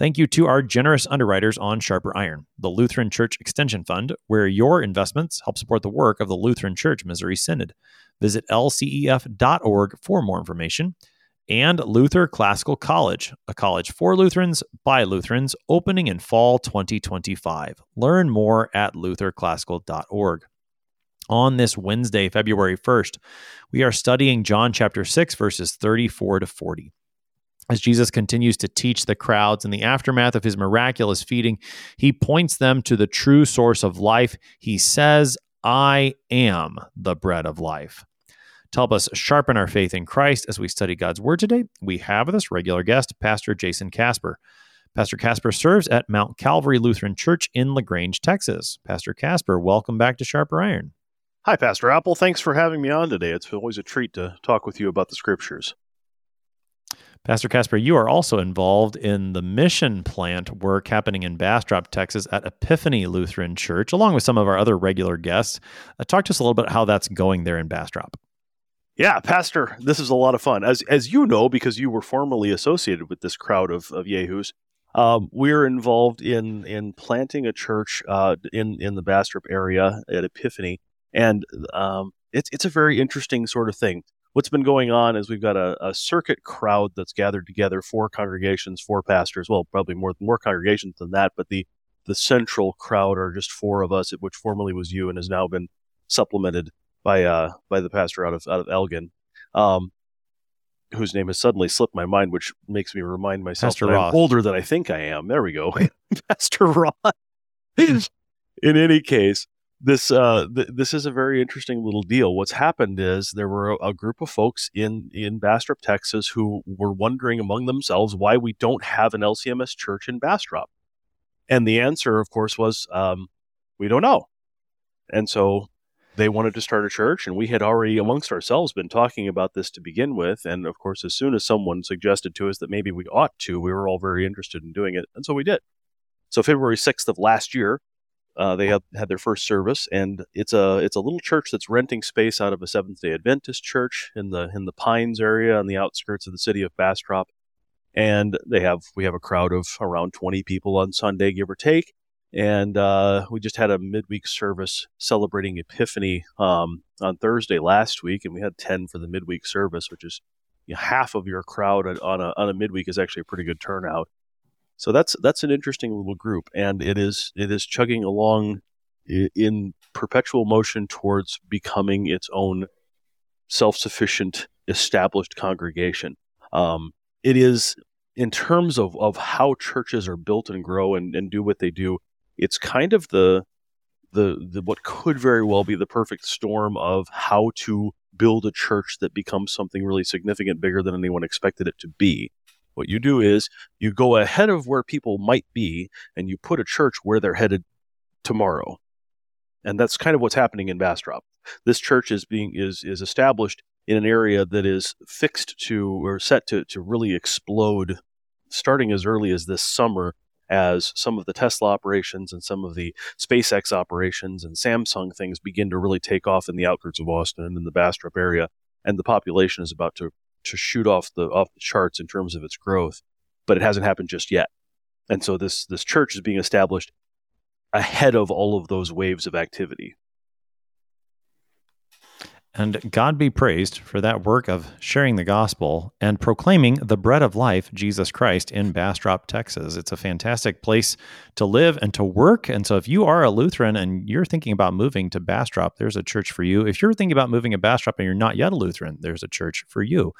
Thank you to our generous underwriters on Sharper Iron, the Lutheran Church Extension Fund, where your investments help support the work of the Lutheran Church Missouri Synod. Visit lcef.org for more information. And Luther Classical College, a college for Lutherans by Lutherans, opening in fall 2025. Learn more at lutherclassical.org. On this Wednesday, February 1st, we are studying John chapter 6, verses 34 to 40 as Jesus continues to teach the crowds in the aftermath of his miraculous feeding, he points them to the true source of life. He says, I am the bread of life. To help us sharpen our faith in Christ as we study God's Word today, we have with us regular guest, Pastor Jason Casper. Pastor Casper serves at Mount Calvary Lutheran Church in LaGrange, Texas. Pastor Casper, welcome back to Sharper Iron. Hi, Pastor Appel. Thanks for having me on today. It's always a treat to talk with you about the scriptures. Pastor Casper, you are also involved in the mission plant work happening in Bastrop, Texas at Epiphany Lutheran Church, along with some of our other regular guests. Uh, talk to us a little bit about how that's going there in Bastrop. Yeah, Pastor, this is a lot of fun. As as you know, because you were formerly associated with this crowd of, of Yahoos, um, we're involved in in planting a church uh, in in the Bastrop area at Epiphany, and um, it's it's a very interesting sort of thing what's been going on is we've got a, a, circuit crowd that's gathered together, four congregations, four pastors. Well, probably more more congregations than that, but the the central crowd are just four of us, which formerly was you and has now been supplemented by uh by the pastor out of out of Elgin. Um, whose name has suddenly slipped my mind, which makes me remind myself Pastor that Roth. I'm older than I think I am. There we go, Pastor Ron. In any case, this uh, th- this is a very interesting little deal. What's happened is there were a, a, group of folks in in Bastrop, Texas, who were wondering among themselves why we don't have an LCMS church in Bastrop, and the answer, of course, was um, we don't know. And so they wanted to start a church, and we had already amongst ourselves been talking about this to begin with. And of course, as soon as someone suggested to us that maybe we ought to, we were all very interested in doing it, and so we did. So February sixth of last year, uh, they had, had their first service, and it's a it's a little church that's renting space out of a Seventh Day Adventist church in the in the Pines area on the outskirts of the city of Bastrop. And they have we have a crowd of around 20 people on Sunday, give or take. And uh, we just had a midweek service celebrating Epiphany um, on Thursday last week, and we had 10 for the midweek service, which is you know, half of your crowd on a on a midweek is actually a pretty good turnout. So that's that's an interesting little group, and it is it is chugging along in perpetual motion towards becoming its own self-sufficient, established congregation. Um, it is in terms of of how churches are built and grow and, and do what they do. It's kind of the the, the what could very well be the perfect storm of how to build a church that becomes something really significant, bigger than anyone expected it to be. What you do is you go ahead of where people might be and you put a church where they're headed tomorrow. And that's kind of what's happening in Bastrop. This church is being is is established in an area that is fixed to or set to to really explode starting as early as this summer as some of the Tesla operations and some of the SpaceX operations and Samsung things begin to really take off in the outskirts of Austin and in the Bastrop area, and the population is about to to shoot off the off the charts in terms of its growth, but it hasn't happened just yet. And so this this church is being established ahead of all of those waves of activity. And God be praised for that work of sharing the gospel and proclaiming the bread of life, Jesus Christ, in Bastrop, Texas. It's a fantastic place to live and to work. And so, if you are a Lutheran and you're thinking about moving to Bastrop, there's a church for you. If you're thinking about moving to Bastrop and you're not yet a Lutheran, there's a church for you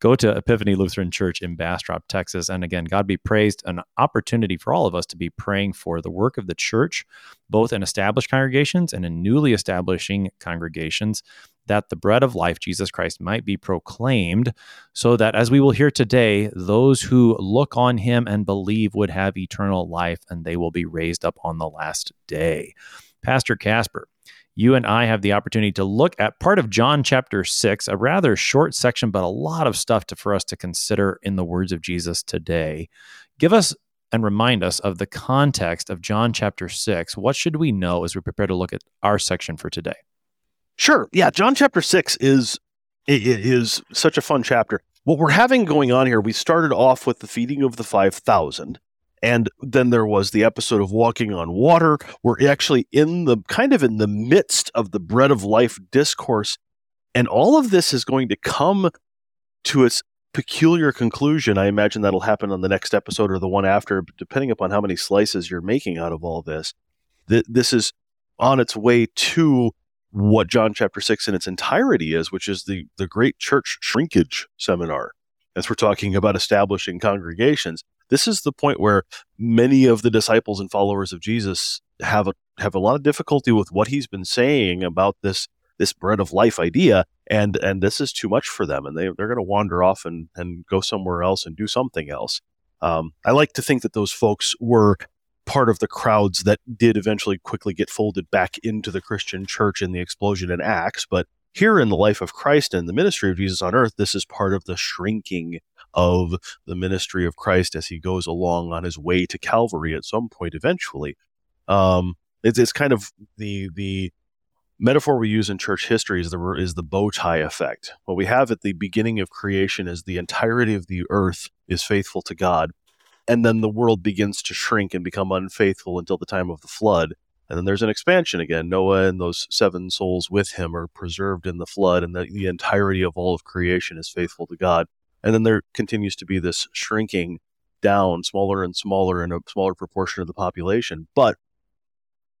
go to Epiphany Lutheran Church in Bastrop, Texas. And again, God be praised, an opportunity for all of us to be praying for the work of the church, both in established congregations and in newly establishing congregations, that the bread of life, Jesus Christ, might be proclaimed, so that as we will hear today, those who look on him and believe would have eternal life and they will be raised up on the last day. Pastor Casper, you and I have the opportunity to look at part of John chapter 6, a rather short section, but a lot of stuff to, for us to consider in the words of Jesus today. Give us and remind us of the context of John chapter 6. What should we know as we prepare to look at our section for today? Sure. Yeah, John chapter 6 is is such a fun chapter. What we're having going on here, we started off with the feeding of the 5000 and then there was the episode of walking on water. We're actually in the kind of in the midst of the bread of life discourse and all of this is going to come to its peculiar conclusion. I imagine that'll happen on the next episode or the one after, depending upon how many slices you're making out of all this. This is on its way to what John chapter 6 in its entirety is, which is the, the great church shrinkage seminar. As we're talking about establishing congregations, this is the point where many of the disciples and followers of Jesus have a, have a lot of difficulty with what he's been saying about this this bread of life idea and and this is too much for them and they, they're going to wander off and and go somewhere else and do something else. Um, i like to think that those folks were part of the crowds that did eventually quickly get folded back into the christian church in the explosion in acts but here in the life of christ and the ministry of jesus on earth this is part of the shrinking of the ministry of christ as he goes along on his way to calvary at some point eventually um, it's, it's kind of the the metaphor we use in church history is the is the bow tie effect. What we have at the beginning of creation is the entirety of the earth is faithful to God, and then the world begins to shrink and become unfaithful until the time of the flood. And then there's an expansion again. Noah and those seven souls with him are preserved in the flood, and the, the entirety of all of creation is faithful to God. And then there continues to be this shrinking down, smaller and smaller, and a smaller proportion of the population. But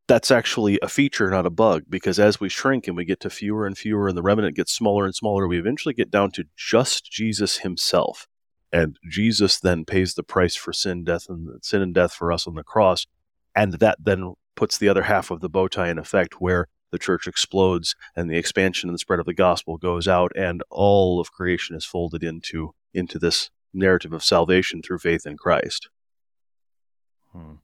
that's actually a feature, not a bug, because as we shrink and we get to fewer and fewer and the remnant gets smaller and smaller, we eventually get down to just Jesus himself. And Jesus then pays the price for sin, death, and sin and death for us on the cross. And that then puts the other half of the bow tie in effect where the church explodes and the expansion and the spread of the gospel goes out and all of creation is folded into into this narrative of salvation through faith in Christ. Hmm.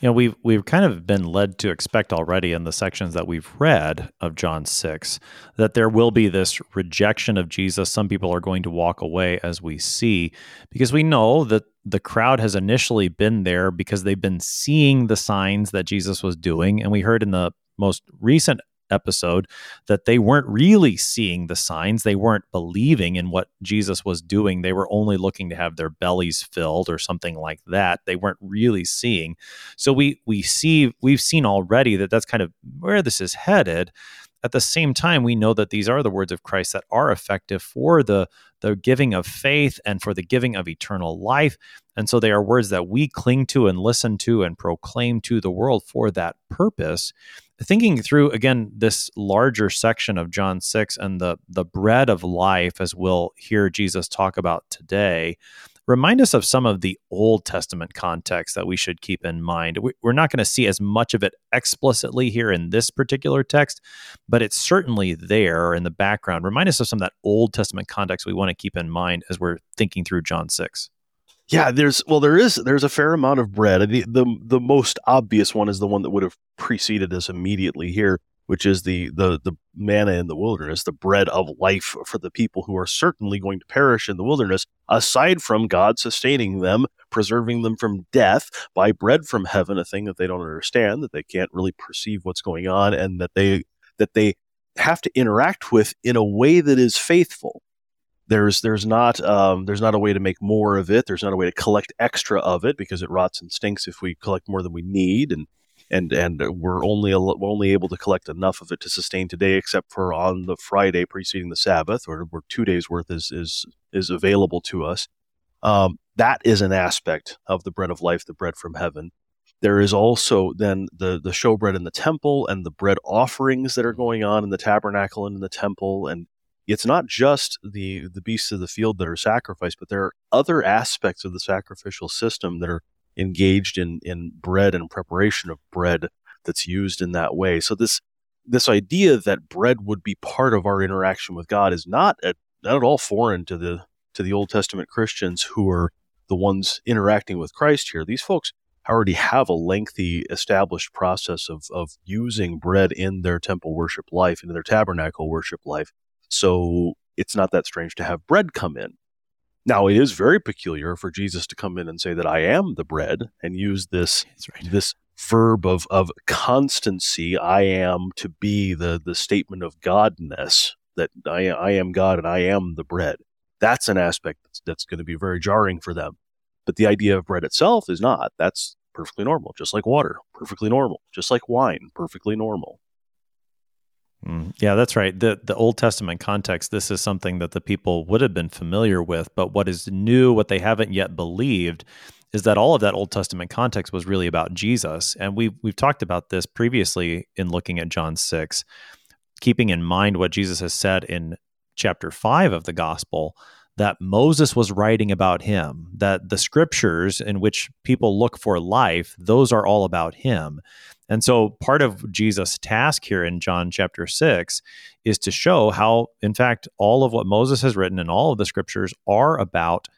You know we've we've kind of been led to expect already in the sections that we've read of John 6 that there will be this rejection of Jesus. Some people are going to walk away as we see because we know that the crowd has initially been there because they've been seeing the signs that Jesus was doing. And we heard in the most recent episode that they weren't really seeing the signs. They weren't believing in what Jesus was doing. They were only looking to have their bellies filled or something like that. They weren't really seeing. So we we see we've seen already that that's kind of where this is headed. At the same time, we know that these are the words of Christ that are effective for the the giving of faith and for the giving of eternal life. And so they are words that we cling to and listen to and proclaim to the world for that purpose thinking through again this larger section of John 6 and the the bread of life as we'll hear Jesus talk about today remind us of some of the Old Testament context that we should keep in mind. We're not going to see as much of it explicitly here in this particular text, but it's certainly there in the background. Remind us of some of that Old Testament context we want to keep in mind as we're thinking through John 6. Yeah, there's well, there is there's a fair amount of bread. The, the the most obvious one is the one that would have preceded us immediately here, which is the the the manna in the wilderness, the bread of life for the people who are certainly going to perish in the wilderness. Aside from God sustaining them, preserving them from death by bread from heaven, a thing that they don't understand, that they can't really perceive what's going on, and that they that they have to interact with in a way that is faithful there's there's not um, there's not a way to make more of it. There's not a way to collect extra of it because it rots and stinks if we collect more than we need, and and and we're only we're only able to collect enough of it to sustain today, except for on the Friday preceding the Sabbath, or where two days worth is is is available to us. Um, that is an aspect of the bread of life, the bread from heaven. There is also then the the showbread in the temple and the bread offerings that are going on in the tabernacle and in the temple, and it's not just the the beasts of the field that are sacrificed, but there are other aspects of the sacrificial system that are engaged in in bread and preparation of bread that's used in that way. So this this idea that bread would be part of our interaction with God is not at, not at all foreign to the to the Old Testament Christians who are the ones interacting with Christ here. These folks already have a lengthy established process of, of using bread in their temple worship life, in their tabernacle worship life. So it's not that strange to have bread come in. Now, it is very peculiar for Jesus to come in and say that I am the bread and use this, right. this verb of, of constancy. I am to be the, the statement of Godness that I, I am God and I am the bread. That's an aspect that's, that's going to be very jarring for them. But the idea of bread itself is not. That's perfectly normal, just like water, perfectly normal, just like wine, perfectly normal. Mm, yeah, that's right. The the Old Testament context, this is something that the people would have been familiar with, but what is new, what they haven't yet believed, is that all of that Old Testament context was really about Jesus. And we've we've talked about this previously in looking at John 6, keeping in mind what Jesus has said in chapter 5 of the gospel that Moses was writing about him, that the scriptures in which people look for life, those are all about him. And so part of Jesus' task here in John chapter 6 is to show how, in fact, all of what Moses has written and all of the scriptures are about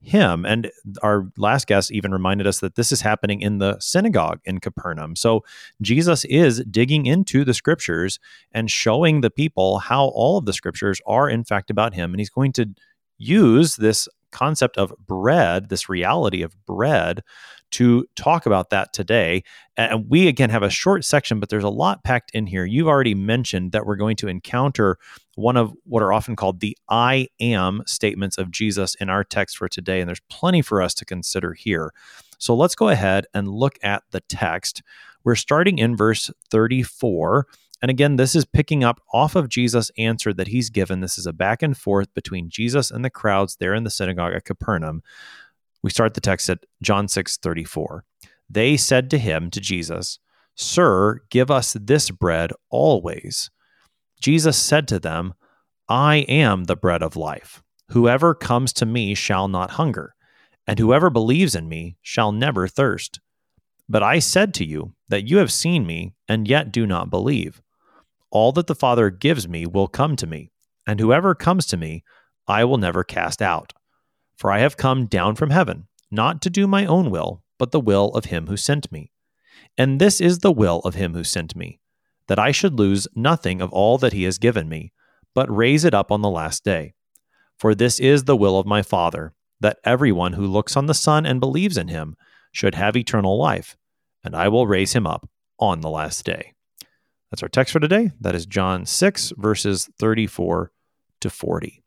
him. And our last guest even reminded us that this is happening in the synagogue in Capernaum. So Jesus is digging into the scriptures and showing the people how all of the scriptures are, in fact, about him. And he's going to use this concept of bread, this reality of bread, to talk about that today. And we again have a short section, but there's a lot packed in here. You've already mentioned that we're going to encounter one of what are often called the I am statements of Jesus in our text for today. And there's plenty for us to consider here. So let's go ahead and look at the text. We're starting in verse 34. And again, this is picking up off of Jesus' answer that he's given. This is a back and forth between Jesus and the crowds there in the synagogue at Capernaum. We start the text at John 6 34. They said to him, to Jesus, Sir, give us this bread always. Jesus said to them, I am the bread of life. Whoever comes to me shall not hunger, and whoever believes in me shall never thirst. But I said to you that you have seen me, and yet do not believe. All that the Father gives me will come to me, and whoever comes to me, I will never cast out. For I have come down from heaven, not to do my own will, but the will of him who sent me. And this is the will of him who sent me, that I should lose nothing of all that he has given me, but raise it up on the last day. For this is the will of my Father, that everyone who looks on the Son and believes in him should have eternal life, and I will raise him up on the last day. That's our text for today. That is John 6, verses 34 to 40.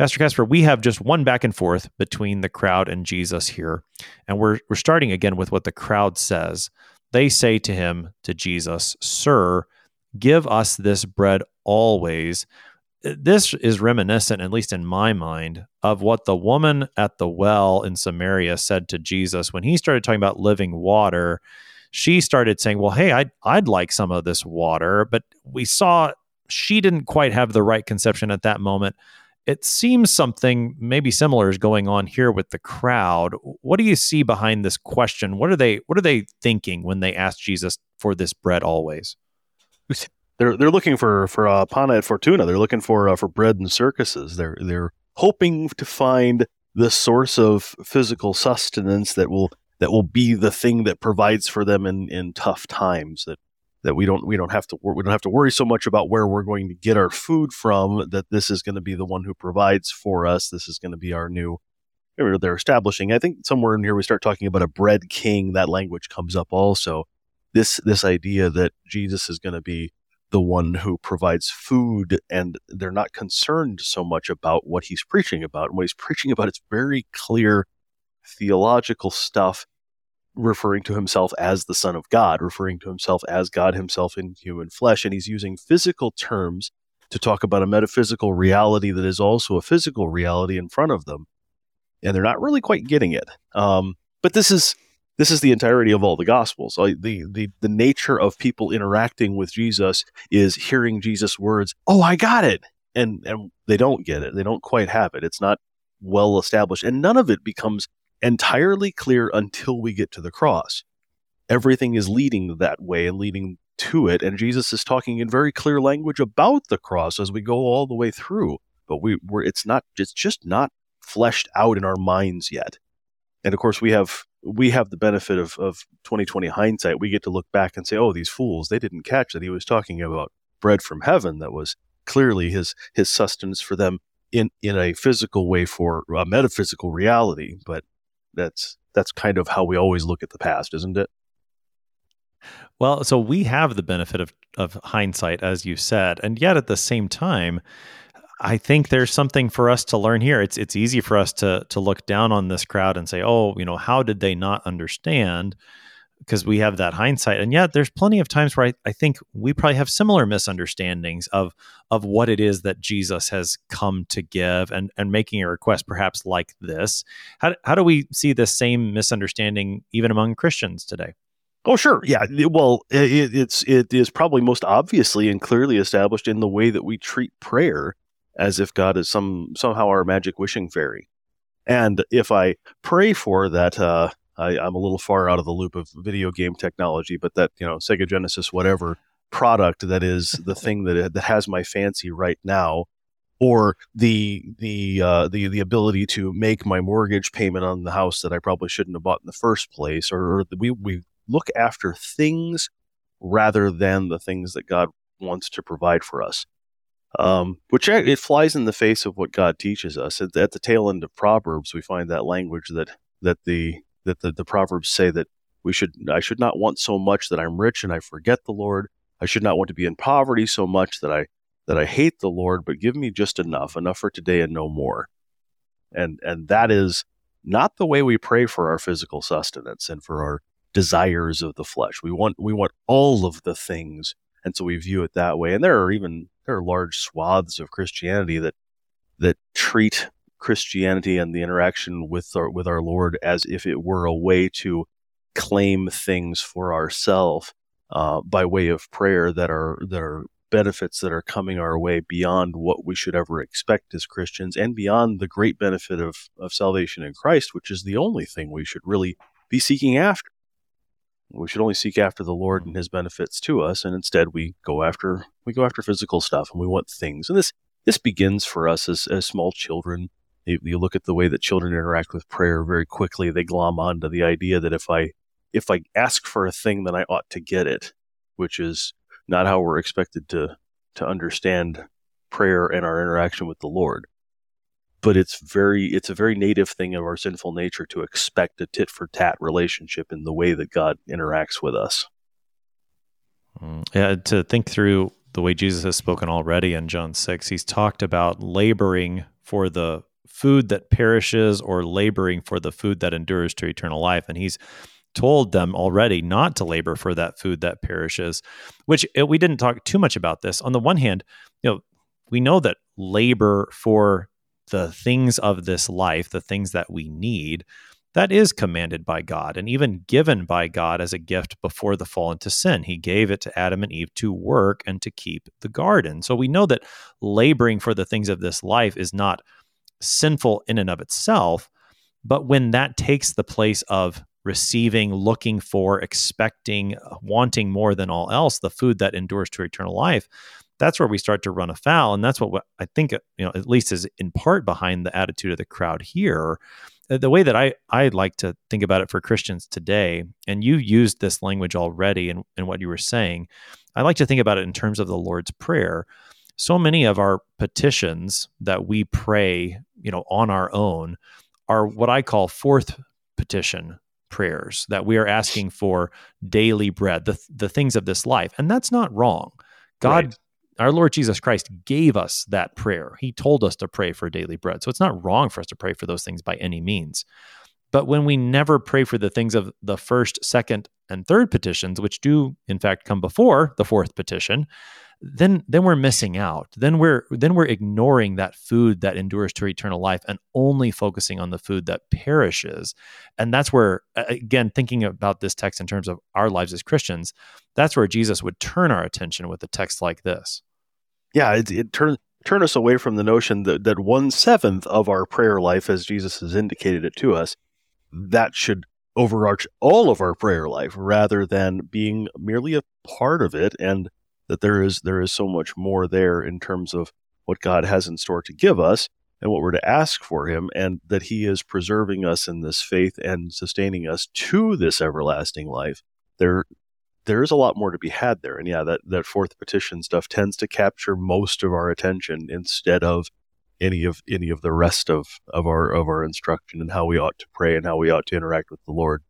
Pastor Casper, we have just one back and forth between the crowd and Jesus here. And we're, we're starting again with what the crowd says. They say to him, to Jesus, Sir, give us this bread always. This is reminiscent, at least in my mind, of what the woman at the well in Samaria said to Jesus when he started talking about living water. She started saying, Well, hey, I'd, I'd like some of this water. But we saw she didn't quite have the right conception at that moment it seems something maybe similar is going on here with the crowd. What do you see behind this question? What are they what are they thinking when they ask Jesus for this bread always? They're they're looking for for uh, pana et fortuna. They're looking for uh, for bread and circuses. They're they're hoping to find the source of physical sustenance that will that will be the thing that provides for them in in tough times. That that we don't we don't have to we don't have to worry so much about where we're going to get our food from that this is going to be the one who provides for us. This is going to be our new they're establishing. I think somewhere in here we start talking about a bread king that language comes up also. This this idea that jesus is going to be the one who provides food and they're not concerned so much about what he's preaching about. And what he's preaching about it's very clear theological stuff referring to himself as the Son of God, referring to himself as God himself in human flesh. And he's using physical terms to talk about a metaphysical reality that is also a physical reality in front of them. And they're not really quite getting it. Um, but this is this is the entirety of all the gospels. The, the the nature of people interacting with Jesus is hearing Jesus' words, "Oh, I got it." And and they don't get it. They don't quite have it. It's not well established. And none of it becomes entirely clear until we get to the cross. Everything is leading that way and leading to it. And Jesus is talking in very clear language about the cross as we go all the way through. But we, we're, it's not, it's just not fleshed out in our minds yet. And of course, we have we have the benefit of, of 2020 hindsight. We get to look back and say, oh, these fools, they didn't catch that he was talking about bread from heaven that was clearly his his sustenance for them in in a physical way for a metaphysical reality. But that's that's kind of how we always look at the past, isn't it? Well, so we have the benefit of of hindsight, as you said, and yet at the same time, I think there's something for us to learn here. It's it's easy for us to to look down on this crowd and say, "Oh, you know, how did they not understand?" Because we have that hindsight, and yet there's plenty of times where I, I think we probably have similar misunderstandings of of what it is that Jesus has come to give, and and making a request perhaps like this. How how do we see this same misunderstanding even among Christians today? Oh, sure. Yeah. Well, it, it's it is probably most obviously and clearly established in the way that we treat prayer as if God is some somehow our magic wishing fairy. And if I pray for that, uh, I, I'm a little far out of the loop of video game technology, but that you know Sega Genesis whatever product that is the thing that that has my fancy right now, or the the uh, the the ability to make my mortgage payment on the house that I probably shouldn't have bought in the first place, or, or we we look after things rather than the things that God wants to provide for us um, which it flies in the face of what God teaches us. At, at, the tail end of Proverbs, we find that language that that the that the, the Proverbs say that we should I should not want so much that I'm rich and I forget the Lord. I should not want to be in poverty so much that I that I hate the Lord, but give me just enough, enough for today and no more. And and that is not the way we pray for our physical sustenance and for our desires of the flesh. We want we want all of the things, and so we view it that way. And there are even there are large swaths of Christianity that that treat Christianity and the interaction with our with our Lord as if it were a way to claim things for ourselves uh, by way of prayer that are that are benefits that are coming our way beyond what we should ever expect as Christians and beyond the great benefit of, of salvation in Christ, which is the only thing we should really be seeking after. We should only seek after the Lord and His benefits to us, and instead we go after we go after physical stuff and we want things. And this this begins for us as, as small children. You, look at the way that children interact with prayer very quickly. They glom onto the idea that if I if I ask for a thing, then I ought to get it, which is not how we're expected to to understand prayer and our interaction with the Lord but it's very it's a very native thing of our sinful nature to expect a tit for tat relationship in the way that God interacts with us. Mm, yeah, to think through the way Jesus has spoken already in John 6, he's talked about laboring for the food that perishes or laboring for the food that endures to eternal life and he's told them already not to labor for that food that perishes which we didn't talk too much about this on the one hand you know we know that labor for the things of this life, the things that we need, that is commanded by God and even given by God as a gift before the fall into sin. He gave it to Adam and Eve to work and to keep the garden. So we know that laboring for the things of this life is not sinful in and of itself, but when that takes the place of receiving, looking for, expecting, wanting more than all else, the food that endures to eternal life, that's where we start to run afoul. And that's what i think you know at least is in part behind the attitude of the crowd here. Uh, the way that i i like to think about it for christians today and you used this language already in, in what you were saying i like to think about it in terms of the lord's prayer so many of our petitions that we pray you know on our own are what i call fourth petition prayers that we are asking for daily bread the, the things of this life and that's not wrong god right our Lord Jesus Christ gave us that prayer. He told us to pray for daily bread. So it's not wrong for us to pray for those things by any means. But when we never pray for the things of the first, second, and third petitions, which do in fact come before the fourth petition, then then we're missing out. Then we're then we're ignoring that food that endures to eternal life and only focusing on the food that perishes. And that's where again thinking about this text in terms of our lives as Christians, that's where Jesus would turn our attention with a text like this. Yeah, it, it turns turn us away from the notion that, that one seventh of our prayer life, as Jesus has indicated it to us, that should overarch all of our prayer life rather than being merely a part of it and that there is there is so much more there in terms of what God has in store to give us and what we're to ask for him, and that he is preserving us in this faith and sustaining us to this everlasting life, there there is a lot more to be had there. And yeah, that, that fourth petition stuff tends to capture most of our attention instead of any of any of the rest of, of our of our instruction and how we ought to pray and how we ought to interact with the Lord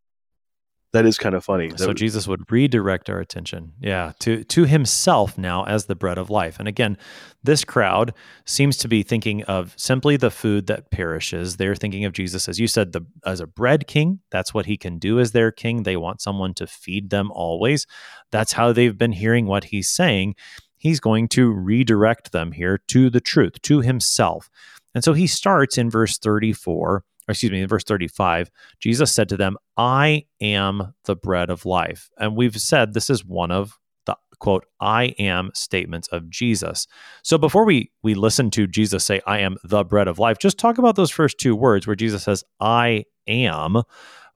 that is kind of funny. So Jesus would redirect our attention, yeah, to to himself now as the bread of life. And again, this crowd seems to be thinking of simply the food that perishes. They're thinking of Jesus as you said the as a bread king. That's what he can do as their king. They want someone to feed them always. That's how they've been hearing what he's saying. He's going to redirect them here to the truth, to himself. And so he starts in verse 34 excuse me, in verse 35, Jesus said to them, I am the bread of life. And we've said this is one of the quote, I am statements of Jesus. So before we we listen to Jesus say, I am the bread of life, just talk about those first two words where Jesus says, I am.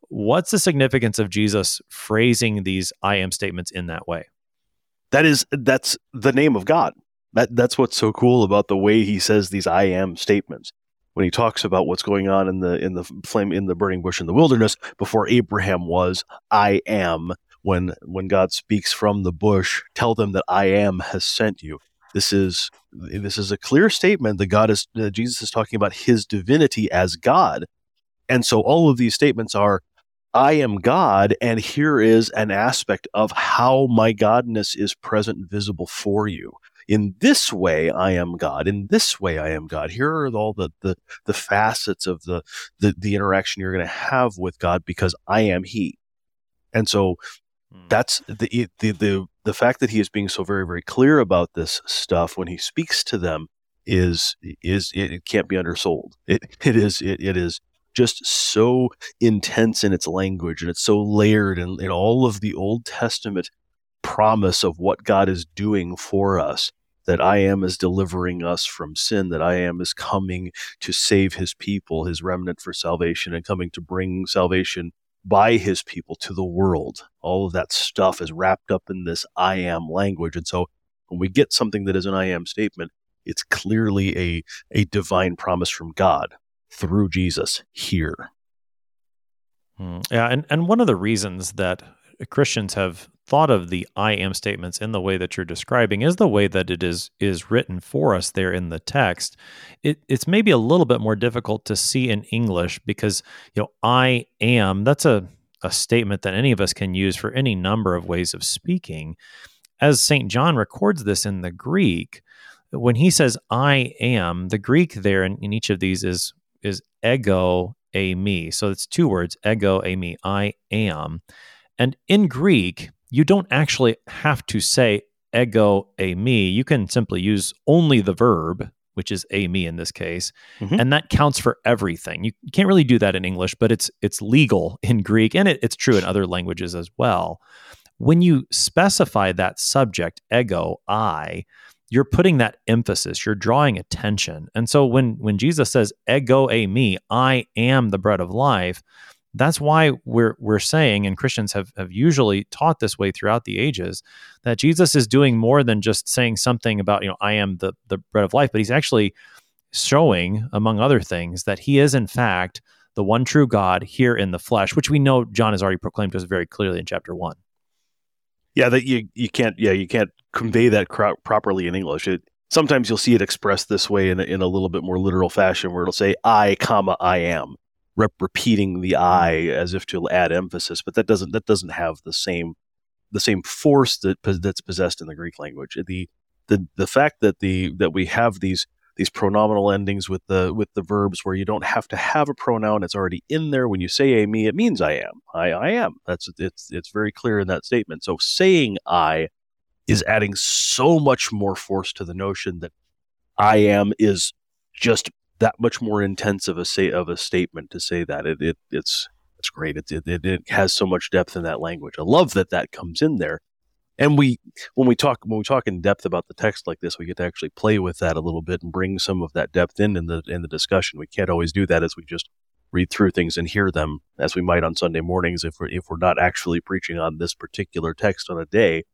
What's the significance of Jesus phrasing these I am statements in that way? That is that's the name of God. That that's what's so cool about the way he says these I am statements when he talks about what's going on in the in the flame in the burning bush in the wilderness before Abraham was I am. When when God speaks from the bush tell them that I am has sent you. This is this is a clear statement that God is uh, Jesus is talking about his divinity as God. And so all of these statements are I am God, and here is an aspect of how my godness is present and visible for you in this way I am God. In this way I am God. Here are all the the, the facets of the, the the interaction you're going to have with God because I am He. And so hmm. that's the, the the the fact that he is being so very very clear about this stuff when he speaks to them is is it, it can't be undersold. It it is it, it is just so intense in its language and it's so layered in, in all of the Old Testament promise of what God is doing for us. That I am is delivering us from sin, that I am is coming to save his people, his remnant for salvation, and coming to bring salvation by his people to the world. All of that stuff is wrapped up in this I am language. And so when we get something that is an I am statement, it's clearly a, a divine promise from God through Jesus here. Hmm. Yeah, and, and one of the reasons that Christians have thought of the I am statements in the way that you're describing is the way that it is is written for us there in the text. It, it's maybe a little bit more difficult to see in English because you know I am that's a a statement that any of us can use for any number of ways of speaking. As St. John records this in the Greek, when he says I am, the Greek there in, in each of these is is ego eimi. So it's two words, ego eimi, I am. And in Greek, you don't actually have to say ego eimi. You can simply use only the verb, which is eimi in this case, mm-hmm. and that counts for everything. You can't really do that in English, but it's it's legal in Greek, and it, it's true in other languages as well. When you specify that subject, ego, I, you're putting that emphasis you're drawing attention and so when when jesus says ego eimi i am the bread of life that's why we're we're saying and Christians have have usually taught this way throughout the ages that Jesus is doing more than just saying something about you know I am the the bread of life but he's actually showing among other things that he is in fact the one true God here in the flesh which we know John has already proclaimed to us very clearly in chapter 1 yeah that you you can't yeah you can't convey that cro- properly in English. It sometimes you'll see it expressed this way in a, in a little bit more literal fashion where it'll say I comma I am rep- repeating the I as if to add emphasis, but that doesn't that doesn't have the same the same force that that's possessed in the Greek language. The the the fact that the that we have these these pronominal endings with the with the verbs where you don't have to have a pronoun it's already in there. When you say eimi it means i am. I i am. That's it's it's very clear in that statement. So saying i is adding so much more force to the notion that i am is just that much more intense of a say of a statement to say that it, it it's it's great. It, it it has so much depth in that language. I love that that comes in there. And we when we talk when we talk in depth about the text like this, we get to actually play with that a little bit and bring some of that depth in in the in the discussion. We can't always do that as we just read through things and hear them as we might on Sunday mornings if we're if we're not actually preaching on this particular text on a day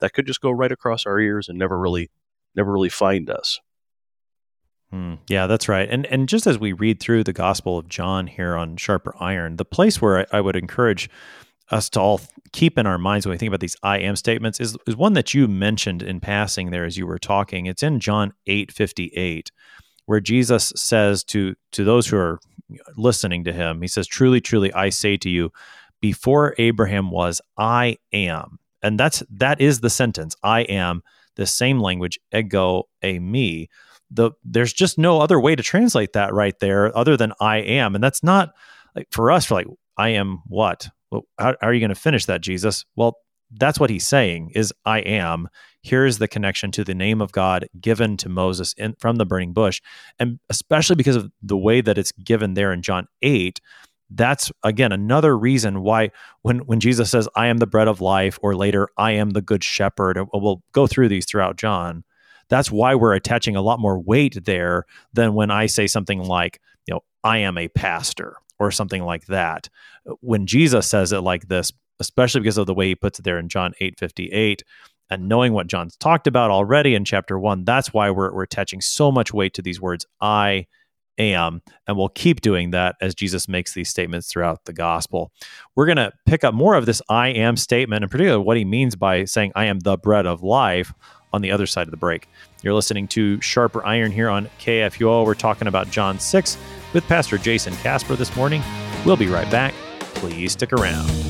that could just go right across our ears and never really never really find us. Mm, yeah, that's right. And and just as we read through the Gospel of John here on Sharper Iron, the place where I, I would encourage us to all keep in our minds when we think about these I am statements is, is one that you mentioned in passing there as you were talking. It's in John 8 58, where Jesus says to to those who are listening to him, he says, Truly, truly, I say to you, before Abraham was, I am. And that's that is the sentence. I am the same language, ego eimi the there's just no other way to translate that right there other than I am, and that's not like for us. For like I am what? Well, how, how are you going to finish that, Jesus? Well, that's what he's saying is I am. Here's the connection to the name of God given to Moses in, from the burning bush, and especially because of the way that it's given there in John eight. That's again another reason why when when Jesus says I am the bread of life, or later I am the good shepherd, we'll go through these throughout John that's why we're attaching a lot more weight there than when I say something like, you know, I am a pastor or something like that. When Jesus says it like this, especially because of the way he puts it there in John 8 58, and knowing what John's talked about already in chapter one, that's why we're, we're attaching so much weight to these words, I am. And we'll keep doing that as Jesus makes these statements throughout the gospel. We're going to pick up more of this I am statement, in particular, what he means by saying, I am the bread of life on the other side of the break. You're listening to Sharper Iron here on KFUO. We're talking about John 6 with Pastor Jason Casper this morning. We'll be right back. Please stick around.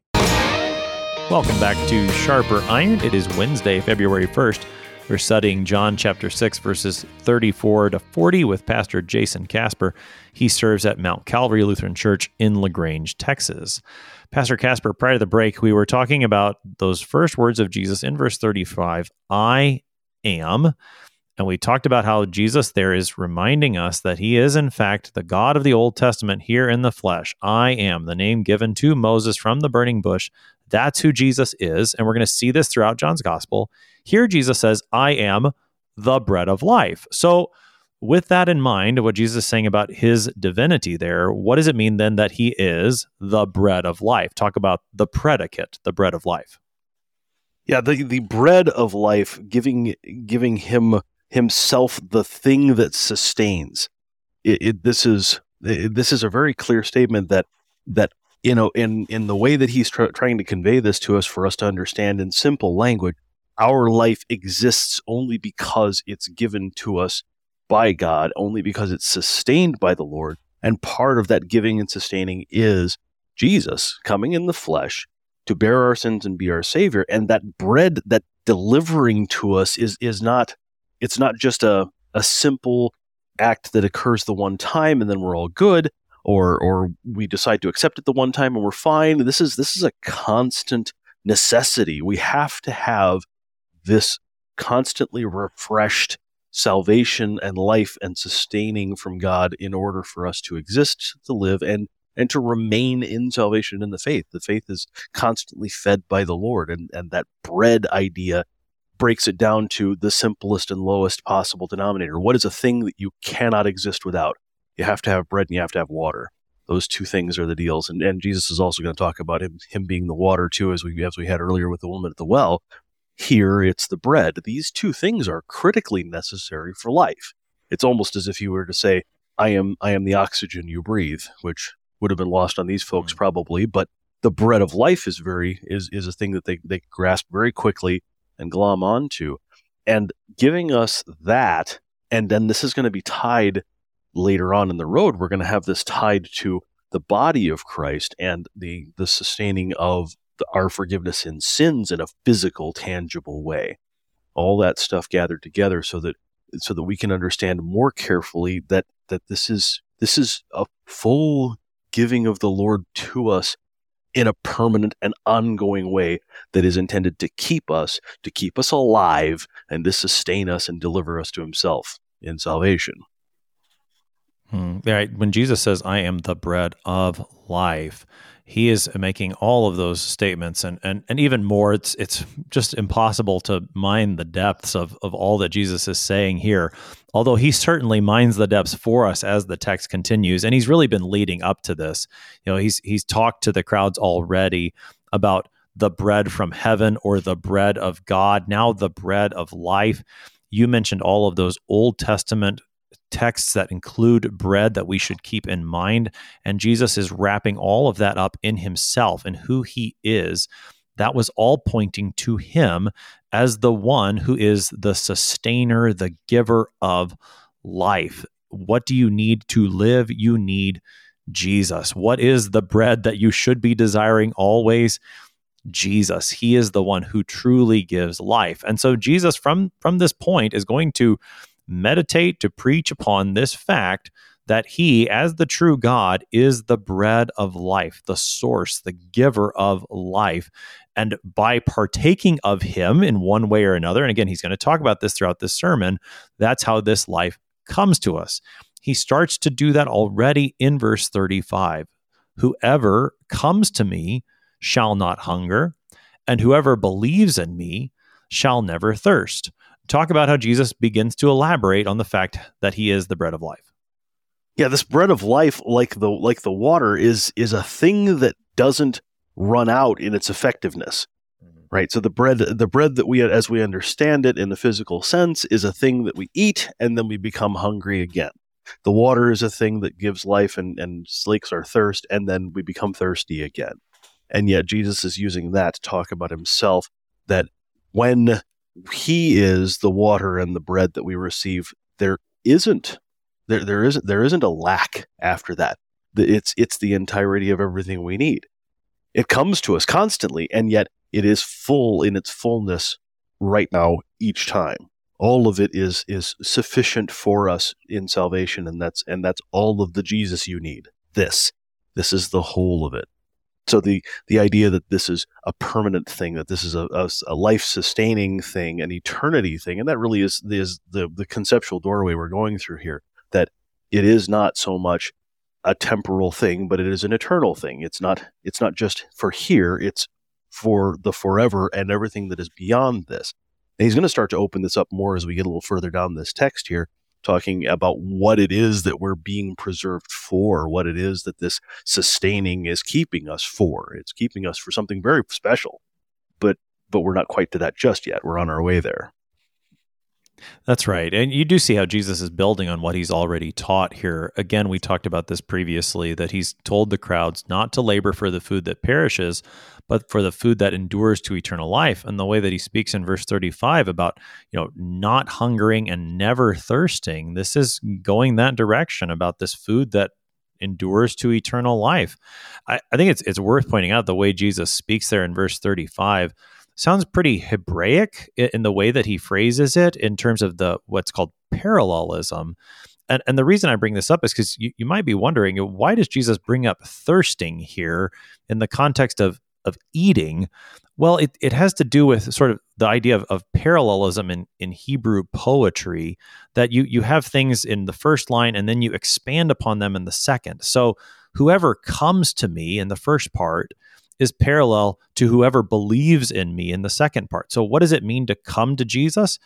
Welcome back to Sharper Iron. It is Wednesday, February 1st. We're studying John chapter 6, verses 34 to 40 with Pastor Jason Casper. He serves at Mount Calvary Lutheran Church in LaGrange, Texas. Pastor Casper, prior to the break, we were talking about those first words of Jesus in verse 35 I am. And we talked about how Jesus there is reminding us that he is, in fact, the God of the Old Testament here in the flesh. I am, the name given to Moses from the burning bush, that's who Jesus is. And we're going to see this throughout John's gospel. Here, Jesus says, I am the bread of life. So, with that in mind, what Jesus is saying about his divinity there, what does it mean then that he is the bread of life? Talk about the predicate, the bread of life. Yeah, the, the bread of life, giving giving him himself the thing that sustains. It, it, this is it, this is a very clear statement that that you know, in in the way that he's tr- trying to convey this to us for us to understand in simple language, our life exists only because it's given to us by God, only because it's sustained by the Lord. And part of that giving and sustaining is Jesus coming in the flesh to bear our sins and be our savior. And that bread that delivering to us is is not it's not just a, a simple act that occurs the one time and then we're all good or or we decide to accept it the one time and we're fine. This is this is a constant necessity. We have to have this constantly refreshed salvation and life and sustaining from God in order for us to exist, to live, and and to remain in salvation in the faith. The faith is constantly fed by the Lord, and and that bread idea breaks it down to the simplest and lowest possible denominator. What is a thing that you cannot exist without? You have to have bread and you have to have water. Those two things are the deals. And, and Jesus is also going to talk about him, him being the water too, as we, as we had earlier with the woman at the well. Here it's the bread. These two things are critically necessary for life. It's almost as if you were to say, I am, I am the oxygen you breathe, which would have been lost on these folks mm. probably, but the bread of life is very is is a thing that they they grasp very quickly and glom onto, and giving us that, and then this is going to be tied later on in the road. We're going to have this tied to the body of Christ and the the sustaining of the, our forgiveness in sins in a physical, tangible way. All that stuff gathered together so that so that we can understand more carefully that that this is this is a full giving of the Lord to us in a permanent and ongoing way that is intended to keep us, to keep us alive, and to sustain us and deliver us to Himself in salvation. Hmm. Right. When Jesus says, I am the bread of life, he is making all of those statements and, and, and even more. It's, it's just impossible to mine the depths of, of all that Jesus is saying here, although he certainly mines the depths for us as the text continues. And he's really been leading up to this. You know, he's, he's talked to the crowds already about the bread from heaven or the bread of God, now the bread of life. You mentioned all of those Old Testament texts that include bread that we should keep in mind. And Jesus is wrapping all of that up in himself and who he is. That was all pointing to him as the one who is the sustainer, the giver of life. What do you need to live? You need Jesus. What is the bread that you should be desiring always? Jesus. He is the one who truly gives life. And so Jesus from from this point is going to meditate to preach upon this fact that he, as the true God, is the bread of life, the source, the giver of life. And by partaking of him in one way or another, and again, he's going to talk about this throughout this sermon, that's how this life comes to us. He starts to do that already in verse 35. Whoever comes to me shall not hunger, and whoever believes in me shall never thirst talk about how Jesus begins to elaborate on the fact that he is the bread of life. Yeah, this bread of life, like the like the water, is is a thing that doesn't run out in its effectiveness. Mm-hmm. Right. So the bread the bread that we as we understand it in the physical sense is a thing that we eat and then we become hungry again. The water is a thing that gives life and, and slakes our thirst, and then we become thirsty again. And yet Jesus is using that to talk about himself that when he is the water and the bread that we receive. There isn't there there isn't there isn't a lack after that. It's it's the entirety of everything we need. It comes to us constantly, and yet it is full in its fullness right now each time. All of it is is sufficient for us in salvation, and that's and that's all of the Jesus you need. This this is the whole of it. So the the idea that this is a permanent thing, that this is a, a, a life sustaining thing, an eternity thing, and that really is is the the conceptual doorway we're going through here. That it is not so much a temporal thing, but it is an eternal thing. It's not it's not just for here; it's for the forever and everything that is beyond this. And he's going to start to open this up more as we get a little further down this text here talking about what it is that we're being preserved for, what it is that this sustaining is keeping us for. It's keeping us for something very special. But but we're not quite to that just yet. We're on our way there. That's right. And you do see how Jesus is building on what he's already taught here. Again, we talked about this previously that he's told the crowds not to labor for the food that perishes, but for the food that endures to eternal life. And the way that he speaks in verse 35 about, you know, not hungering and never thirsting, this is going that direction about this food that endures to eternal life. I, I think it's it's worth pointing out the way Jesus speaks there in verse 35 sounds pretty Hebraic in the way that he phrases it in terms of the what's called parallelism. And, and the reason I bring this up is because you, you might be wondering why does Jesus bring up thirsting here in the context of of eating, well, it, it has to do with sort of the idea of, of parallelism in, in Hebrew poetry, that you, you have things in the first line and then you expand upon them in the second. So whoever comes to me in the first part is parallel to whoever believes in me in the second part. So what does it mean to come to Jesus?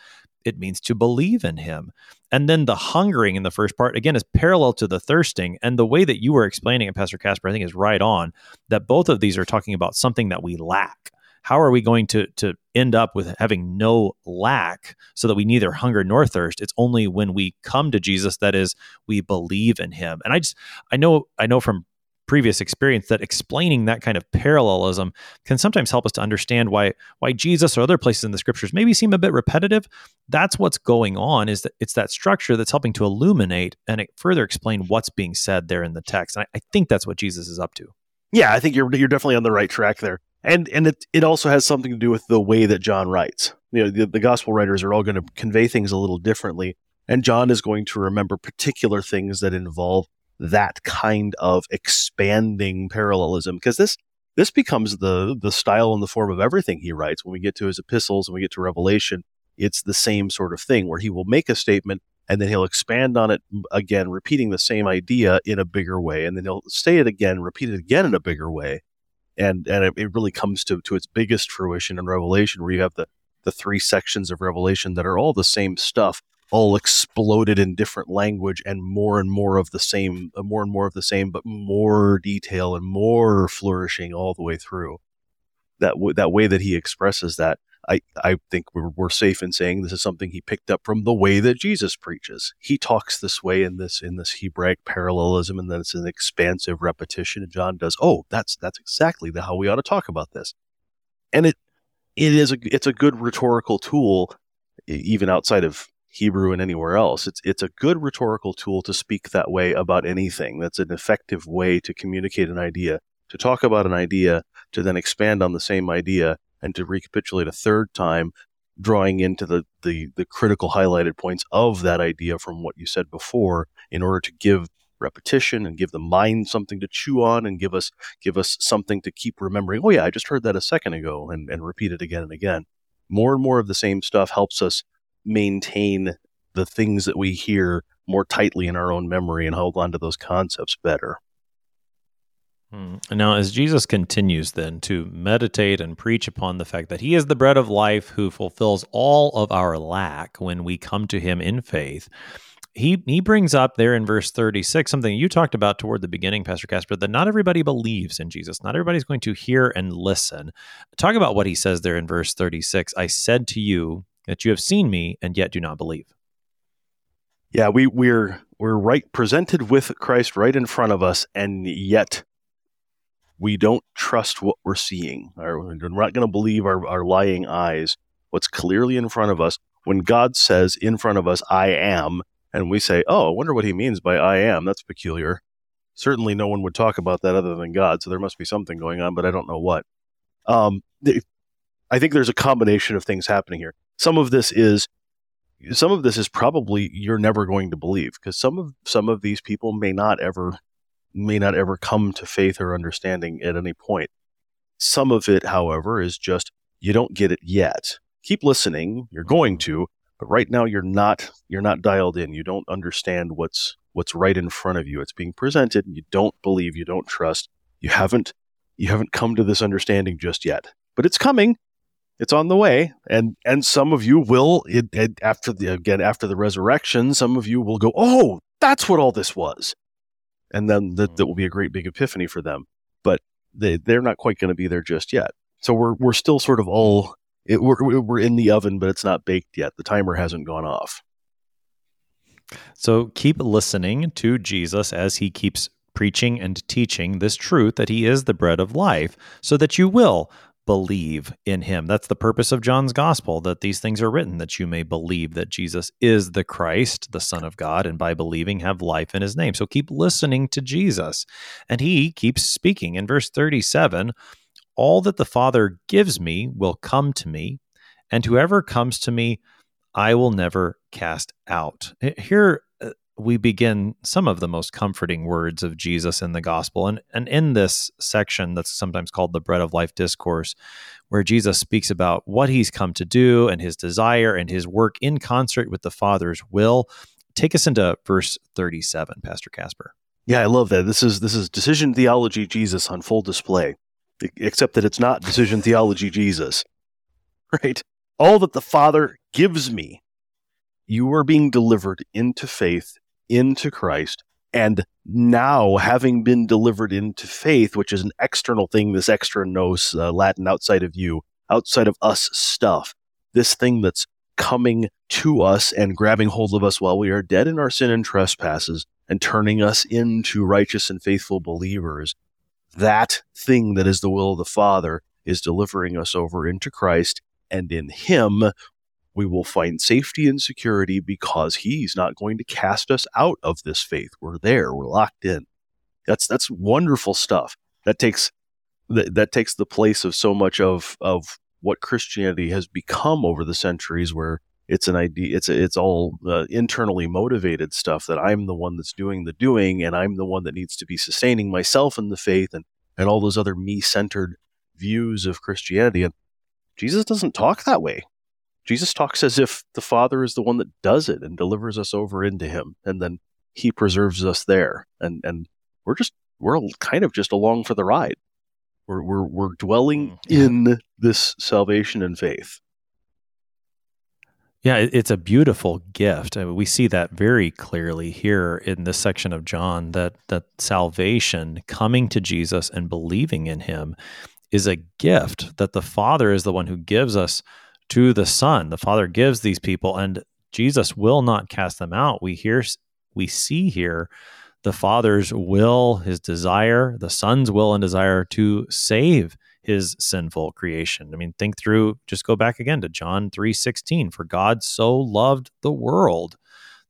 it means to believe in him. And then the hungering in the first part, again, is parallel to the thirsting. And the way that you were explaining it, Pastor Casper, I think is right on that both of these are talking about something that we lack. How are we going to, to end up with having no lack so that we neither hunger nor thirst? It's only when we come to Jesus that is we believe in him. And I just I know I know from previous experience that explaining that kind of parallelism can sometimes help us to understand why why Jesus or other places in the scriptures maybe seem a bit repetitive. That's what's going on is that it's that structure that's helping to illuminate and further explain what's being said there in the text. And I, I think that's what Jesus is up to. Yeah, I think you're you're definitely on the right track there. And and it it also has something to do with the way that John writes. You know, the, the gospel writers are all going to convey things a little differently. And John is going to remember particular things that involve that kind of expanding parallelism because this this becomes the the style and the form of everything he writes. When we get to his epistles and we get to revelation it's the same sort of thing where he will make a statement and then he'll expand on it again repeating the same idea in a bigger way and then he'll say it again repeat it again in a bigger way. And and it, it really comes to to its biggest fruition in revelation where you have the the three sections of revelation that are all the same stuff all exploded in different language and more and more of the same, uh, more and more of the same, but more detail and more flourishing all the way through. That w- that way that he expresses that, I I think we're, we're safe in saying this is something he picked up from the way that Jesus preaches. He talks this way in this in this Hebraic parallelism, and then it's an expansive repetition. And John does, oh, that's that's exactly the, how we ought to talk about this. And it it is a it's a good rhetorical tool, even outside of Hebrew and anywhere else. It's it's a good rhetorical tool to speak that way about anything. That's an effective way to communicate an idea, to talk about an idea, to then expand on the same idea and to recapitulate a third time, drawing into the, the, the critical highlighted points of that idea from what you said before in order to give repetition and give the mind something to chew on and give us give us something to keep remembering. Oh yeah, I just heard that a second ago and, and repeat it again and again. More and more of the same stuff helps us maintain the things that we hear more tightly in our own memory and hold on to those concepts better. Hmm. Now, as Jesus continues then to meditate and preach upon the fact that He is the bread of life who fulfills all of our lack when we come to Him in faith, he, he brings up there in verse 36 something you talked about toward the beginning, Pastor Casper, that not everybody believes in Jesus. Not everybody's going to hear and listen. Talk about what he says there in verse 36 I said to you, that you have seen me and yet do not believe. Yeah, we, we're we're right presented with Christ right in front of us, and yet we don't trust what we're seeing. We're not going to believe our, our lying eyes. What's clearly in front of us when God says in front of us, I am, and we say, Oh, I wonder what he means by I am. That's peculiar. Certainly no one would talk about that other than God, so there must be something going on, but I don't know what. Um, I think there's a combination of things happening here some of this is some of this is probably you're never going to believe because some of some of these people may not ever may not ever come to faith or understanding at any point. Some of it, however, is just you don't get it yet. Keep listening, you're going to, but right now you're not you're not dialed in. You don't understand what's what's right in front of you. It's being presented you don't believe, you don't trust. You haven't you haven't come to this understanding just yet. But it's coming it's on the way and and some of you will it, it, after the again after the resurrection some of you will go oh that's what all this was. And then that, mm-hmm. that will be a great big epiphany for them but they, they're not quite going to be there just yet. So we're we're still sort of all it, we're, we're in the oven but it's not baked yet. The timer hasn't gone off. So keep listening to jesus as he keeps preaching and teaching this truth that he is the bread of life so that you will believe in him. That's the purpose of John's gospel that these things are written that you may believe that Jesus is the Christ, the Son of God, and by believing have life in his name. So keep listening to Jesus. And he keeps speaking in verse 37 All that the Father gives me will come to me, and whoever comes to me, I will never cast out. Here, we begin some of the most comforting words of Jesus in the gospel. And, and in this section that's sometimes called the bread of life discourse, where Jesus speaks about what he's come to do and his desire and his work in concert with the Father's will. Take us into verse 37, Pastor Casper. Yeah, I love that. This is this is decision theology Jesus on full display. Except that it's not decision theology Jesus. Right? All that the Father gives me you are being delivered into faith into Christ. And now, having been delivered into faith, which is an external thing, this extra nos uh, Latin outside of you, outside of us stuff, this thing that's coming to us and grabbing hold of us while we are dead in our sin and trespasses, and turning us into righteous and faithful believers. That thing that is the will of the Father is delivering us over into Christ, and in Him we will find safety and security because He's not going to cast us out of this faith. We're there, we're locked in. That's that's wonderful stuff. That takes that, that takes the place of so much of of what Christianity has become over the centuries, where it's an idea, it's it's all uh, internally motivated stuff that I'm the one that's doing the doing, and I'm the one that needs to be sustaining myself in the faith, and and all those other me centered views of Christianity. And Jesus doesn't talk that way. Jesus talks as if the Father is the one that does it and delivers us over into Him, and then He preserves us there, and and we're just we're kind of just along for the ride. We're we're we're dwelling mm, in this salvation and faith. Yeah, it's a beautiful gift. I mean, we see that very clearly here in this section of John that that salvation, coming to Jesus and believing in Him, is a gift that the Father is the one who gives us to the Son. The Father gives these people, and Jesus will not cast them out. We hear, we see here the Father's will, his desire, the Son's will and desire to save his sinful creation. I mean, think through, just go back again to John 3 16. For God so loved the world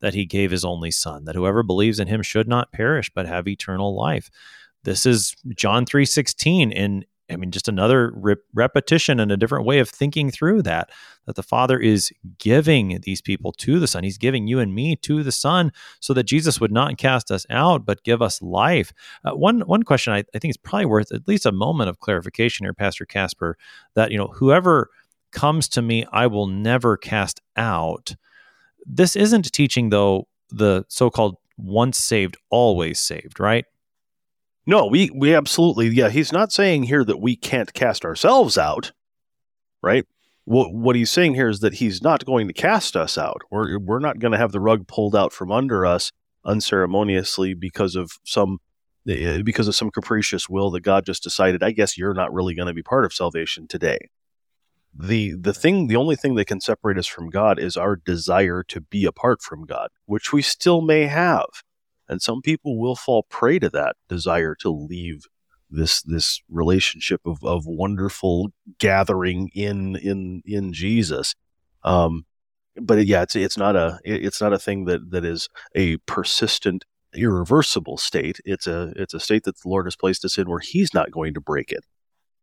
that he gave his only Son, that whoever believes in him should not perish, but have eternal life. This is John 3 16 in I mean, just another rep- repetition and a different way of thinking through that. That the Father is giving these people to the Son. He's giving you and me to the Son, so that Jesus would not cast us out, but give us life. Uh, one one question I, I think is probably worth at least a moment of clarification here, Pastor Casper. That you know, whoever comes to me, I will never cast out. This isn't teaching though the so-called once saved, always saved, right? No, we we absolutely yeah. He's not saying here that we can't cast ourselves out, right? What what he's saying here is that he's not going to cast us out. We're we're not going to have the rug pulled out from under us unceremoniously because of some eh, because of some capricious will that God just decided. I guess you're not really going to be part of salvation today. The the thing the only thing that can separate us from God is our desire to be apart from God, which we still may have and some people will fall prey to that desire to leave this this relationship of, of wonderful gathering in in in Jesus. Um, but yeah, it's it's not a it's not a thing that that is a persistent, irreversible state. It's a it's a state that the Lord has placed us in where He's not going to break it.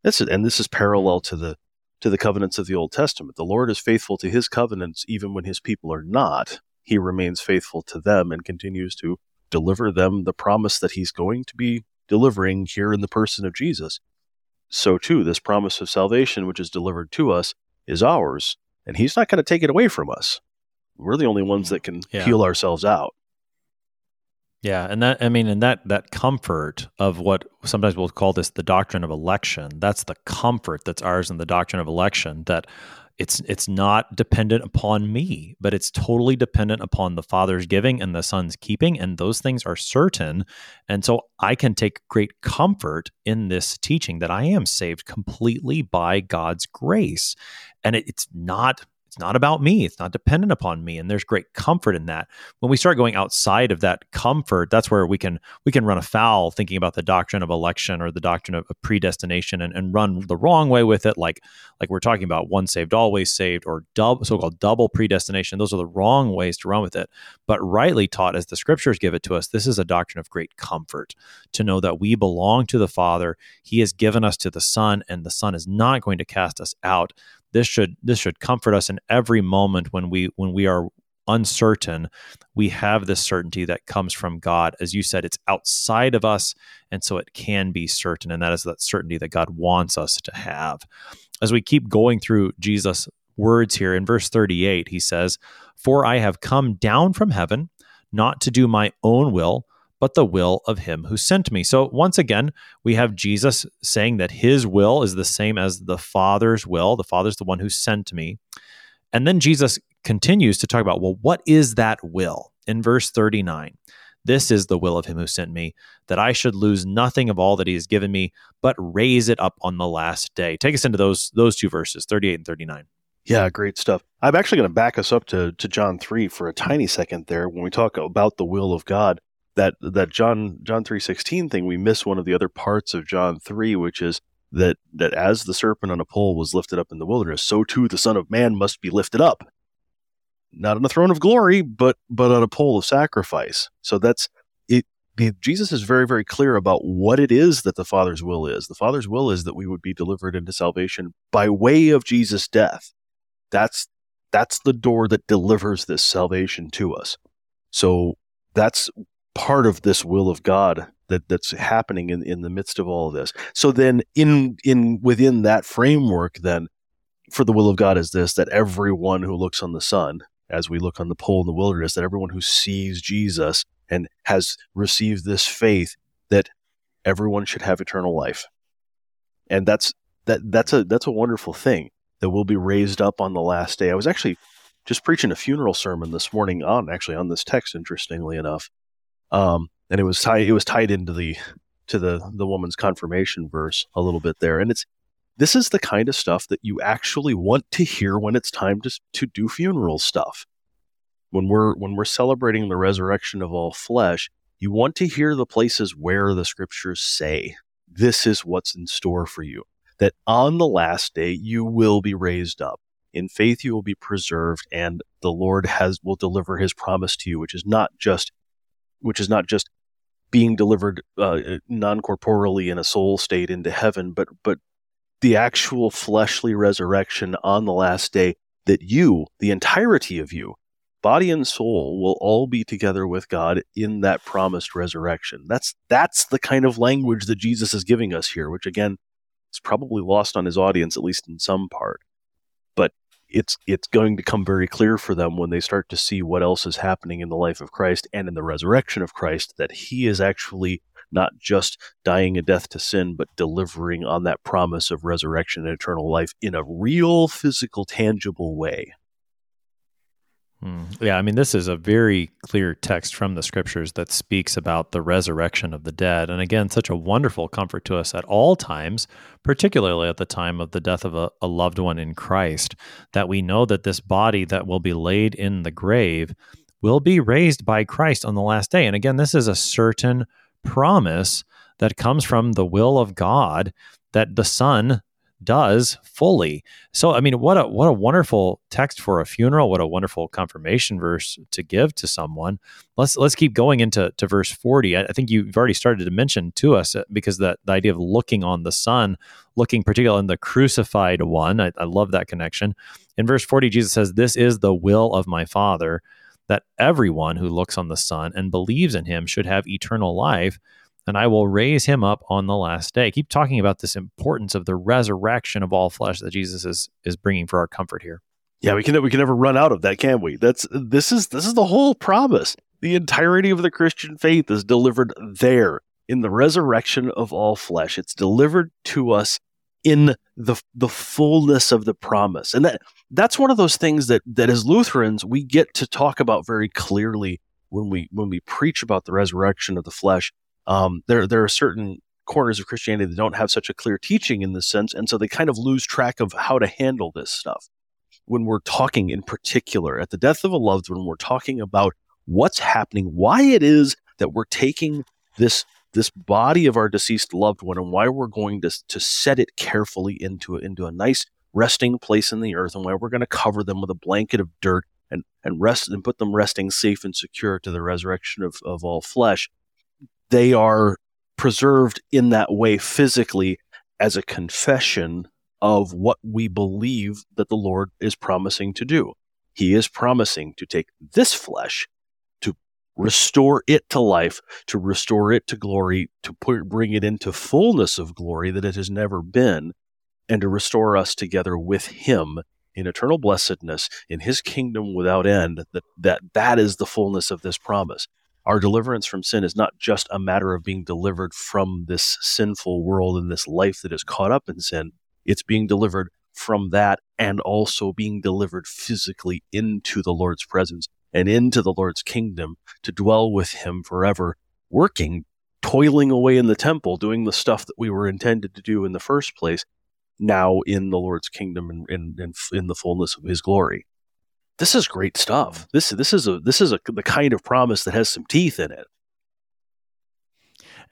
It, and this is parallel to the to the covenants of the Old Testament. The Lord is faithful to His covenants even when His people are not. He remains faithful to them and continues to deliver them the promise that he's going to be delivering here in the person of Jesus. So, too, this promise of salvation, which is delivered to us, is ours, and he's not going to take it away from us. We're the only ones that can yeah. heal ourselves out. Yeah, and that I mean, and that that comfort of what sometimes we'll call this the doctrine of election. That's the comfort that's ours in the doctrine of election. That it's it's not dependent upon me but it's totally dependent upon the father's giving and the son's keeping and those things are certain. And so i can take great comfort in this teaching that i am saved completely by god's grace. And it, it's not it's not about me. It's not dependent upon me. And there's great comfort in that. When we start going outside of that comfort, that's where we can we can run afoul thinking about the doctrine of election or the doctrine of, of predestination and, and run the wrong way with it, like like we're talking about one saved, always saved, or double so-called double predestination. Those are the wrong ways to run with it. But rightly taught as the scriptures give it to us, this is a doctrine of great comfort to know that we belong to the Father. He has given us to the Son, and the Son is not going to cast us out this should this should comfort us in every moment when we when we are uncertain. We have this certainty that comes from god. As you said it's outside of us and so it can be certain and that is that certainty that god wants us to have. As we keep going through jesus words here in verse 38 he says for i have come down from heaven not to do my own will but the will of him who sent me. So once again, we have Jesus saying that his will is the same as the Father's will. The Father's the one who sent me. And then Jesus continues to talk about, well, what is that will? In verse 39, this is the will of him who sent me, that I should lose nothing of all that he has given me, but raise it up on the last day. Take us into those those two verses, 38 and 39. Yeah, great stuff. I'm actually going to back us up to, to John 3 for a tiny second there when we talk about the will of God that that John John three sixteen thing, we miss one of the other parts of John three, which is that that as the serpent on a pole was lifted up in the wilderness, so too the Son of Man must be lifted up, not on a throne of glory, but but on a pole of sacrifice. So that's it. Jesus is very very clear about what it is that the Father's will is. The Father's will is that we would be delivered into salvation by way of Jesus' death. That's that's the door that delivers this salvation to us. So that's part of this will of God that that's happening in, in the midst of all of this. So then in in within that framework then for the will of God is this that everyone who looks on the Son, as we look on the pole in the wilderness, that everyone who sees Jesus and has received this faith, that everyone should have eternal life. And that's that that's a that's a wonderful thing that will be raised up on the last day. I was actually just preaching a funeral sermon this morning on actually on this text, interestingly enough. Um, and it was tied it was tied into the to the the woman's confirmation verse a little bit there. And it's this is the kind of stuff that you actually want to hear when it's time to to do funeral stuff. When we're when we're celebrating the resurrection of all flesh, you want to hear the places where the scriptures say this is what's in store for you. That on the last day you will be raised up in faith you will be preserved and the lord has will deliver his promise to you which is not just which is not just being delivered uh, non-corporally in a soul state into heaven, but but the actual fleshly resurrection on the last day that you, the entirety of you, body and soul, will all be together with God in that promised resurrection. That's that's the kind of language that Jesus is giving us here, which again is probably lost on his audience, at least in some part it's it's going to come very clear for them when they start to see what else is happening in the life of Christ and in the resurrection of Christ that he is actually not just dying a death to sin but delivering on that promise of resurrection and eternal life in a real physical tangible way. Hmm. Yeah, I mean, this is a very clear text from the scriptures that speaks about the resurrection of the dead. And again, such a wonderful comfort to us at all times, particularly at the time of the death of a, a loved one in Christ, that we know that this body that will be laid in the grave will be raised by Christ on the last day. And again, this is a certain promise that comes from the will of God that the Son does fully. So I mean, what a what a wonderful text for a funeral. What a wonderful confirmation verse to give to someone. Let's let's keep going into to verse forty. I, I think you've already started to mention to us uh, because that the idea of looking on the Son, looking particularly on the crucified one. I, I love that connection. In verse forty, Jesus says, "This is the will of my Father." That everyone who looks on the Son and believes in him should have eternal life, and I will raise him up on the last day. Keep talking about this importance of the resurrection of all flesh that Jesus is is bringing for our comfort here. Yeah, we can we can never run out of that, can we? That's this is this is the whole promise. The entirety of the Christian faith is delivered there in the resurrection of all flesh. It's delivered to us in the the fullness of the promise. And that that's one of those things that that as Lutherans we get to talk about very clearly when we when we preach about the resurrection of the flesh um, there there are certain corners of Christianity that don't have such a clear teaching in this sense, and so they kind of lose track of how to handle this stuff. When we're talking in particular at the death of a loved one, we're talking about what's happening, why it is that we're taking this this body of our deceased loved one, and why we're going to to set it carefully into into a nice resting place in the earth, and why we're going to cover them with a blanket of dirt and and rest and put them resting safe and secure to the resurrection of, of all flesh they are preserved in that way physically as a confession of what we believe that the Lord is promising to do. He is promising to take this flesh, to restore it to life, to restore it to glory, to put, bring it into fullness of glory that it has never been, and to restore us together with Him in eternal blessedness in His kingdom without end. That that that is the fullness of this promise our deliverance from sin is not just a matter of being delivered from this sinful world and this life that is caught up in sin. It's being delivered from that and also being delivered physically into the Lord's presence and into the Lord's kingdom to dwell with Him forever, working, toiling away in the temple, doing the stuff that we were intended to do in the first place, now in the Lord's kingdom and in, in, in the fullness of His glory this is great stuff. This this is a this is a the kind of promise that has some teeth in it.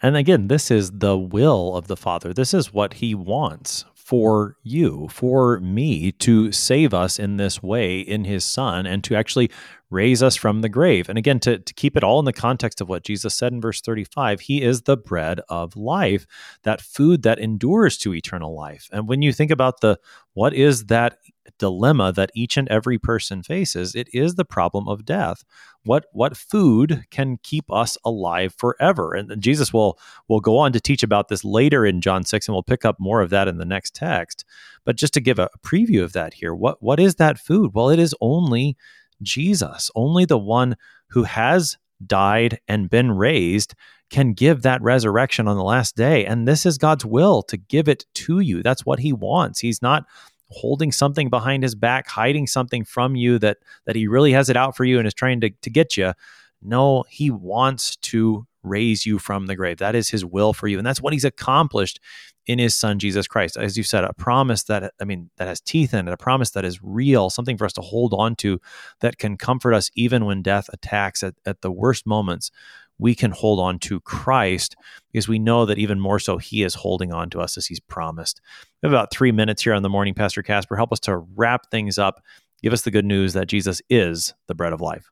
And again, this is the will of the Father. This is what he wants for you, for me to save us in this way in his son and to actually raise us from the grave. And again, to, to keep it all in the context of what Jesus said in verse 35, he is the bread of life, that food that endures to eternal life. And when you think about the what is that dilemma that each and every person faces, it is the problem of death. What what food can keep us alive forever? And Jesus will will go on to teach about this later in John 6 and we'll pick up more of that in the next text. But just to give a preview of that here, what what is that food? Well, it is only Jesus. Only the one who has died and been raised can give that resurrection on the last day. And this is God's will to give it to you. That's what he wants. He's not holding something behind his back, hiding something from you that that he really has it out for you and is trying to, to get you. No, he wants to raise you from the grave. That is his will for you. And that's what he's accomplished in his son Jesus Christ. As you said, a promise that I mean that has teeth in it, a promise that is real, something for us to hold on to that can comfort us even when death attacks at, at the worst moments we can hold on to Christ because we know that even more so, He is holding on to us as He's promised. We have about three minutes here on the morning, Pastor Casper. Help us to wrap things up. Give us the good news that Jesus is the bread of life.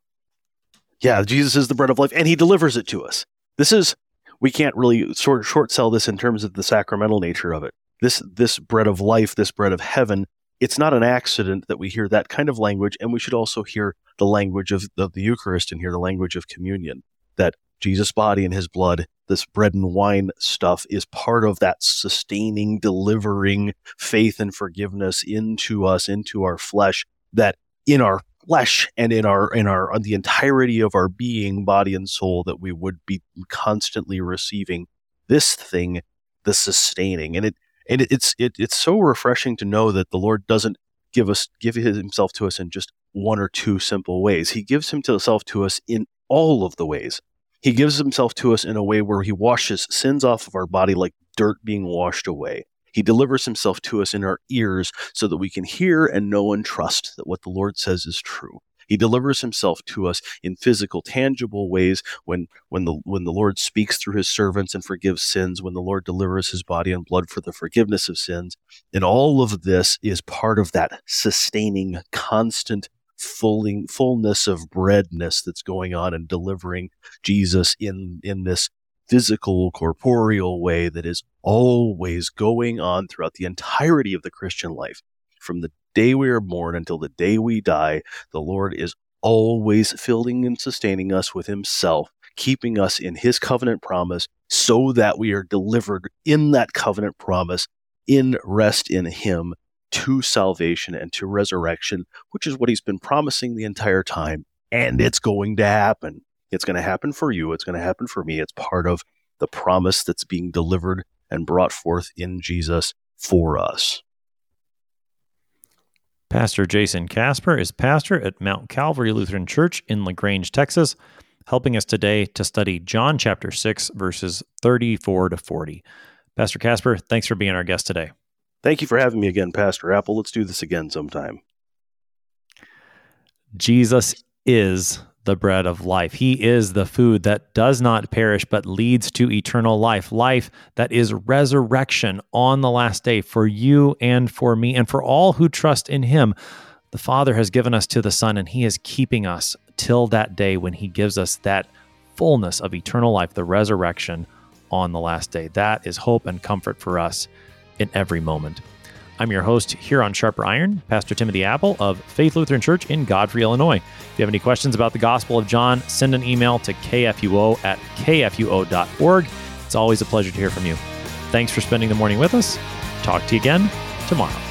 Yeah, Jesus is the bread of life, and He delivers it to us. This is we can't really sort of short sell this in terms of the sacramental nature of it. This this bread of life, this bread of heaven, it's not an accident that we hear that kind of language, and we should also hear the language of the, the Eucharist and hear the language of communion. That Jesus' body and his blood, this bread and wine stuff is part of that sustaining, delivering faith and forgiveness into us, into our flesh, that in our flesh and in our in our on the entirety of our being, body and soul, that we would be constantly receiving this thing, the sustaining. And it and it, it's it, it's so refreshing to know that the Lord doesn't give us give himself to us in just one or two simple ways. He gives himself to us in all of the ways he gives himself to us in a way where he washes sins off of our body like dirt being washed away. He delivers himself to us in our ears so that we can hear and know and trust that what the Lord says is true. He delivers himself to us in physical, tangible ways when, when, the, when the Lord speaks through his servants and forgives sins, when the Lord delivers his body and blood for the forgiveness of sins. And all of this is part of that sustaining, constant fulling, fullness of breadness that's going on and delivering Jesus in, in this physical, corporeal way that is always going on throughout the entirety of the Christian life. From the day we are born until the day we die, the Lord is always filling and sustaining us with Himself, keeping us in His covenant promise so that we are delivered in that covenant promise in rest in Him to salvation and to resurrection, which is what he's been promising the entire time. And it's going to happen. It's going to happen for you. It's going to happen for me. It's part of the promise that's being delivered and brought forth in Jesus for us. Pastor Jason Casper is pastor at Mount Calvary Lutheran Church in LaGrange, Texas, helping us today to study John chapter 6, verses 34 to 40. Pastor Casper, thanks for being our guest today. Thank you for having me again, Pastor Appel. Let's do this again sometime. Jesus is the bread of life. He is the food that does not perish but leads to eternal life, life that is resurrection on the last day for you and for me and for all who trust in him. The Father has given us to the Son, and He is keeping us till that day when He gives us that fullness of eternal life, the resurrection on the last day. That is hope and comfort for us in every moment. I'm your host here on Sharper Iron, Pastor Timothy Appel of Faith Lutheran Church in Godfrey, Illinois. If you have any questions about the Gospel of John, send an email to kfuo at kfuo.org. It's always a pleasure to hear from you. Thanks for spending the morning with us. Talk to you again tomorrow.